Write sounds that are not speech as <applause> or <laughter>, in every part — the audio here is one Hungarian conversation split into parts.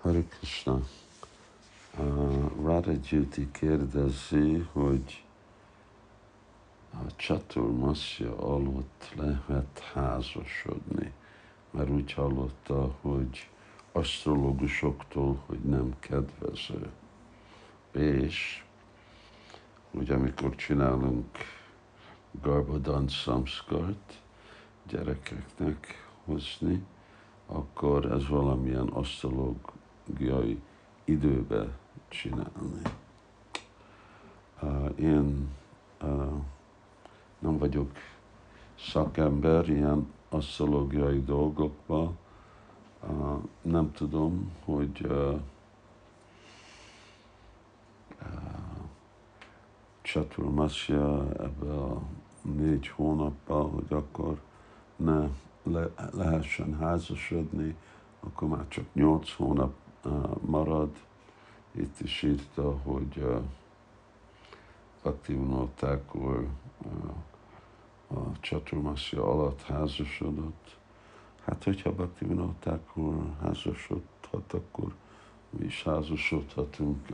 Hare Krishna. Uh, Radha Gyuti kérdezi, hogy a Csaturmasya alatt lehet házasodni, mert úgy hallotta, hogy asztrológusoktól, hogy nem kedvező. És hogy amikor csinálunk Garbadan Samskart gyerekeknek hozni, akkor ez valamilyen asztrológiai időbe csinálni. Uh, én nem vagyok szakember ilyen asztrológiai dolgokban, uh, nem tudom, hogy uh, Csaturmasya ebbe a négy hónapban, hogy akkor ne le, lehessen házasodni, akkor már csak nyolc hónap marad. Itt is írta, hogy uh, a Csaturmasya alatt házasodott. Hát, hogyha Bhaktivinoda házasodhat, akkor mi is házasodhatunk.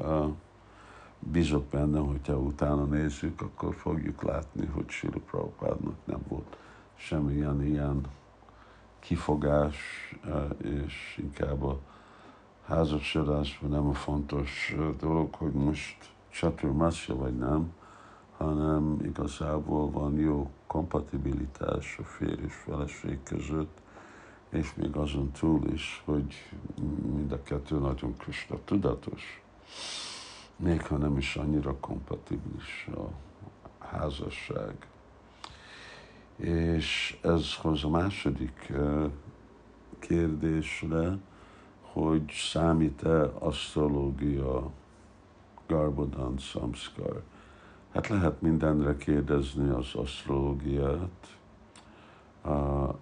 Bízok benne, hogyha utána nézzük, akkor fogjuk látni, hogy Prabhupádnak nem volt semmilyen ilyen kifogás, és inkább a házasodásban nem a fontos dolog, hogy most csaturmasja vagy nem, hanem igazából van jó kompatibilitás a férj és feleség között, és még azon túl is, hogy mind a kettő nagyon Krishna tudatos, még ha nem is annyira kompatibilis a házasság. És ez hoz a második kérdésre, hogy számít-e asztrológia Garbodhan Samskar. Hát lehet mindenre kérdezni az asztrológiát. Uh,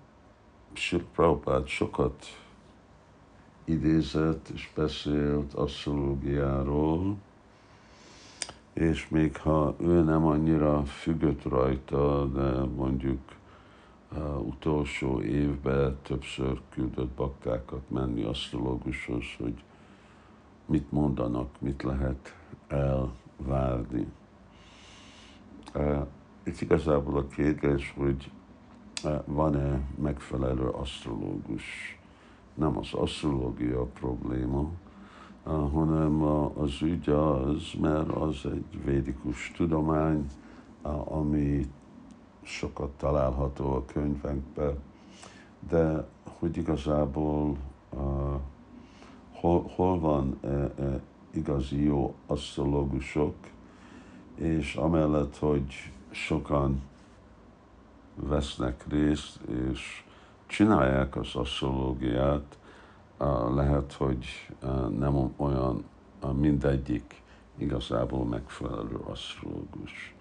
Sri sokat idézett és beszélt asztrológiáról, és még ha ő nem annyira függött rajta, de mondjuk uh, utolsó évben többször küldött baktákat menni asztrológushoz, hogy mit mondanak, mit lehet elvárni. Uh, itt igazából a kérdés, hogy uh, van-e megfelelő asztrológus. Nem az asztrológia probléma, hanem az ügy az, mert az egy védikus tudomány, ami sokat található a könyvekben, de hogy igazából uh, hol, hol van uh, uh, igazi jó asztrológusok, és amellett, hogy sokan vesznek részt, és csinálják az asztrológiát, lehet, hogy nem olyan mindegyik igazából megfelelő asztrológus.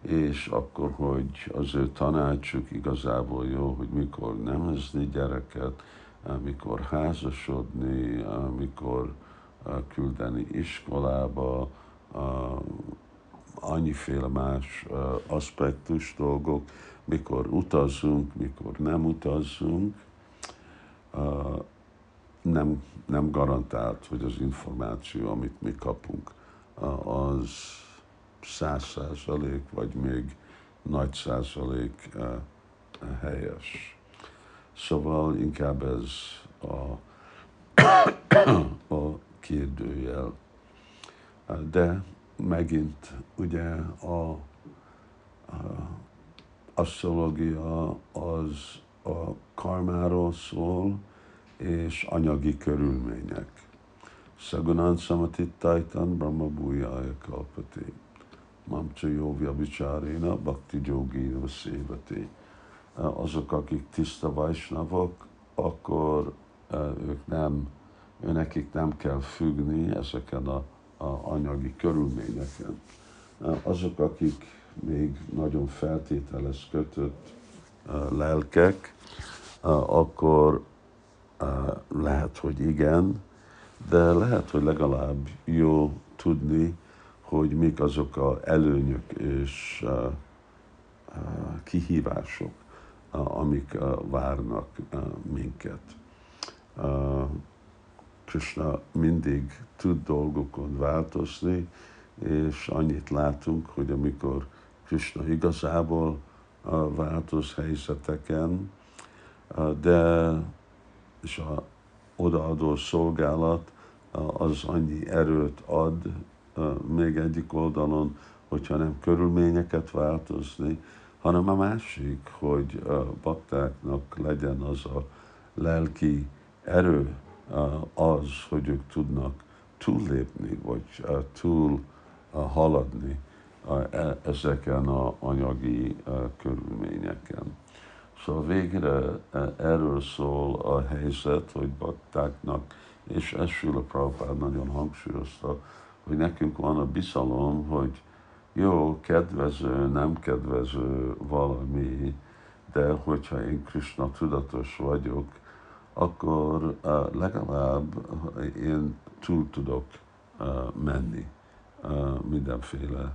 És akkor, hogy az ő tanácsuk igazából jó, hogy mikor nemezni gyereket, mikor házasodni, mikor küldeni iskolába, annyiféle más aspektus dolgok, mikor utazunk, mikor nem utazunk, nem, nem garantált, hogy az információ, amit mi kapunk, az száz százalék, vagy még nagy százalék helyes. Szóval inkább ez a, <coughs> a kérdőjel. De megint ugye a, a asztrológia az a karmáról szól, és anyagi körülmények. Szagunan samatittajtan brahma bújája kalpati. Mamcsa jóvja bicsárina, bhakti jogina szévati. Azok, akik tiszta vajsnavok, akkor ők nem, nekik nem kell függni ezeken a, a anyagi körülményeken. Azok, akik még nagyon feltételes kötött lelkek, akkor lehet, hogy igen, de lehet, hogy legalább jó tudni, hogy mik azok a előnyök és kihívások, amik várnak minket. Krishna mindig tud dolgokon változni, és annyit látunk, hogy amikor Krishna igazából változ helyzeteken, de és a odaadó szolgálat az annyi erőt ad még egyik oldalon, hogyha nem körülményeket változni, hanem a másik, hogy baktáknak legyen az a lelki erő az, hogy ők tudnak túllépni, vagy túl haladni e, ezeken a anyagi körülményeken. Szóval végre e, erről szól a helyzet, hogy baktáknak, és ez Sula Prabhupád nagyon hangsúlyozta, hogy nekünk van a bizalom, hogy jó, kedvező, nem kedvező valami, de hogyha én Krishna tudatos vagyok, akkor uh, legalább én túl tudok uh, menni uh, mindenféle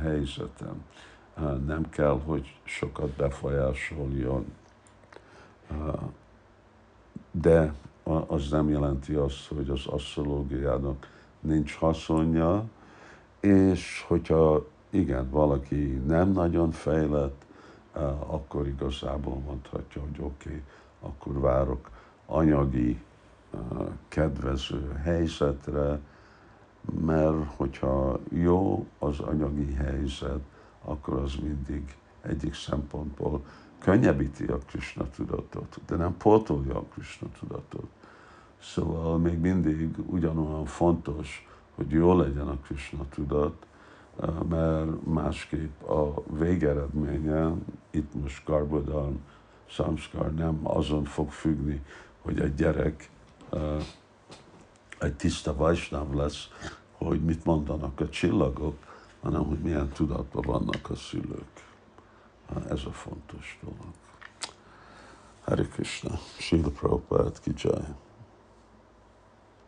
helyzetem. Nem kell, hogy sokat befolyásoljon. De az nem jelenti azt, hogy az asztrológiának nincs haszonja, és hogyha igen, valaki nem nagyon fejlett, akkor igazából mondhatja, hogy oké, okay, akkor várok anyagi, kedvező helyzetre, mert hogyha jó az anyagi helyzet, akkor az mindig egyik szempontból könnyebbíti a Krishna tudatot, de nem pótolja a Krishna tudatot. Szóval még mindig ugyanolyan fontos, hogy jó legyen a Krishna tudat, mert másképp a végeredménye, itt most Garbodhan Samskar nem azon fog függni, hogy egy gyerek egy tiszta vajsnáv lesz, hogy mit mondanak a csillagok, hanem hogy milyen tudatban vannak a szülők. Ez a fontos dolog. Hare Krishna, Srila Prabhupada ki jai.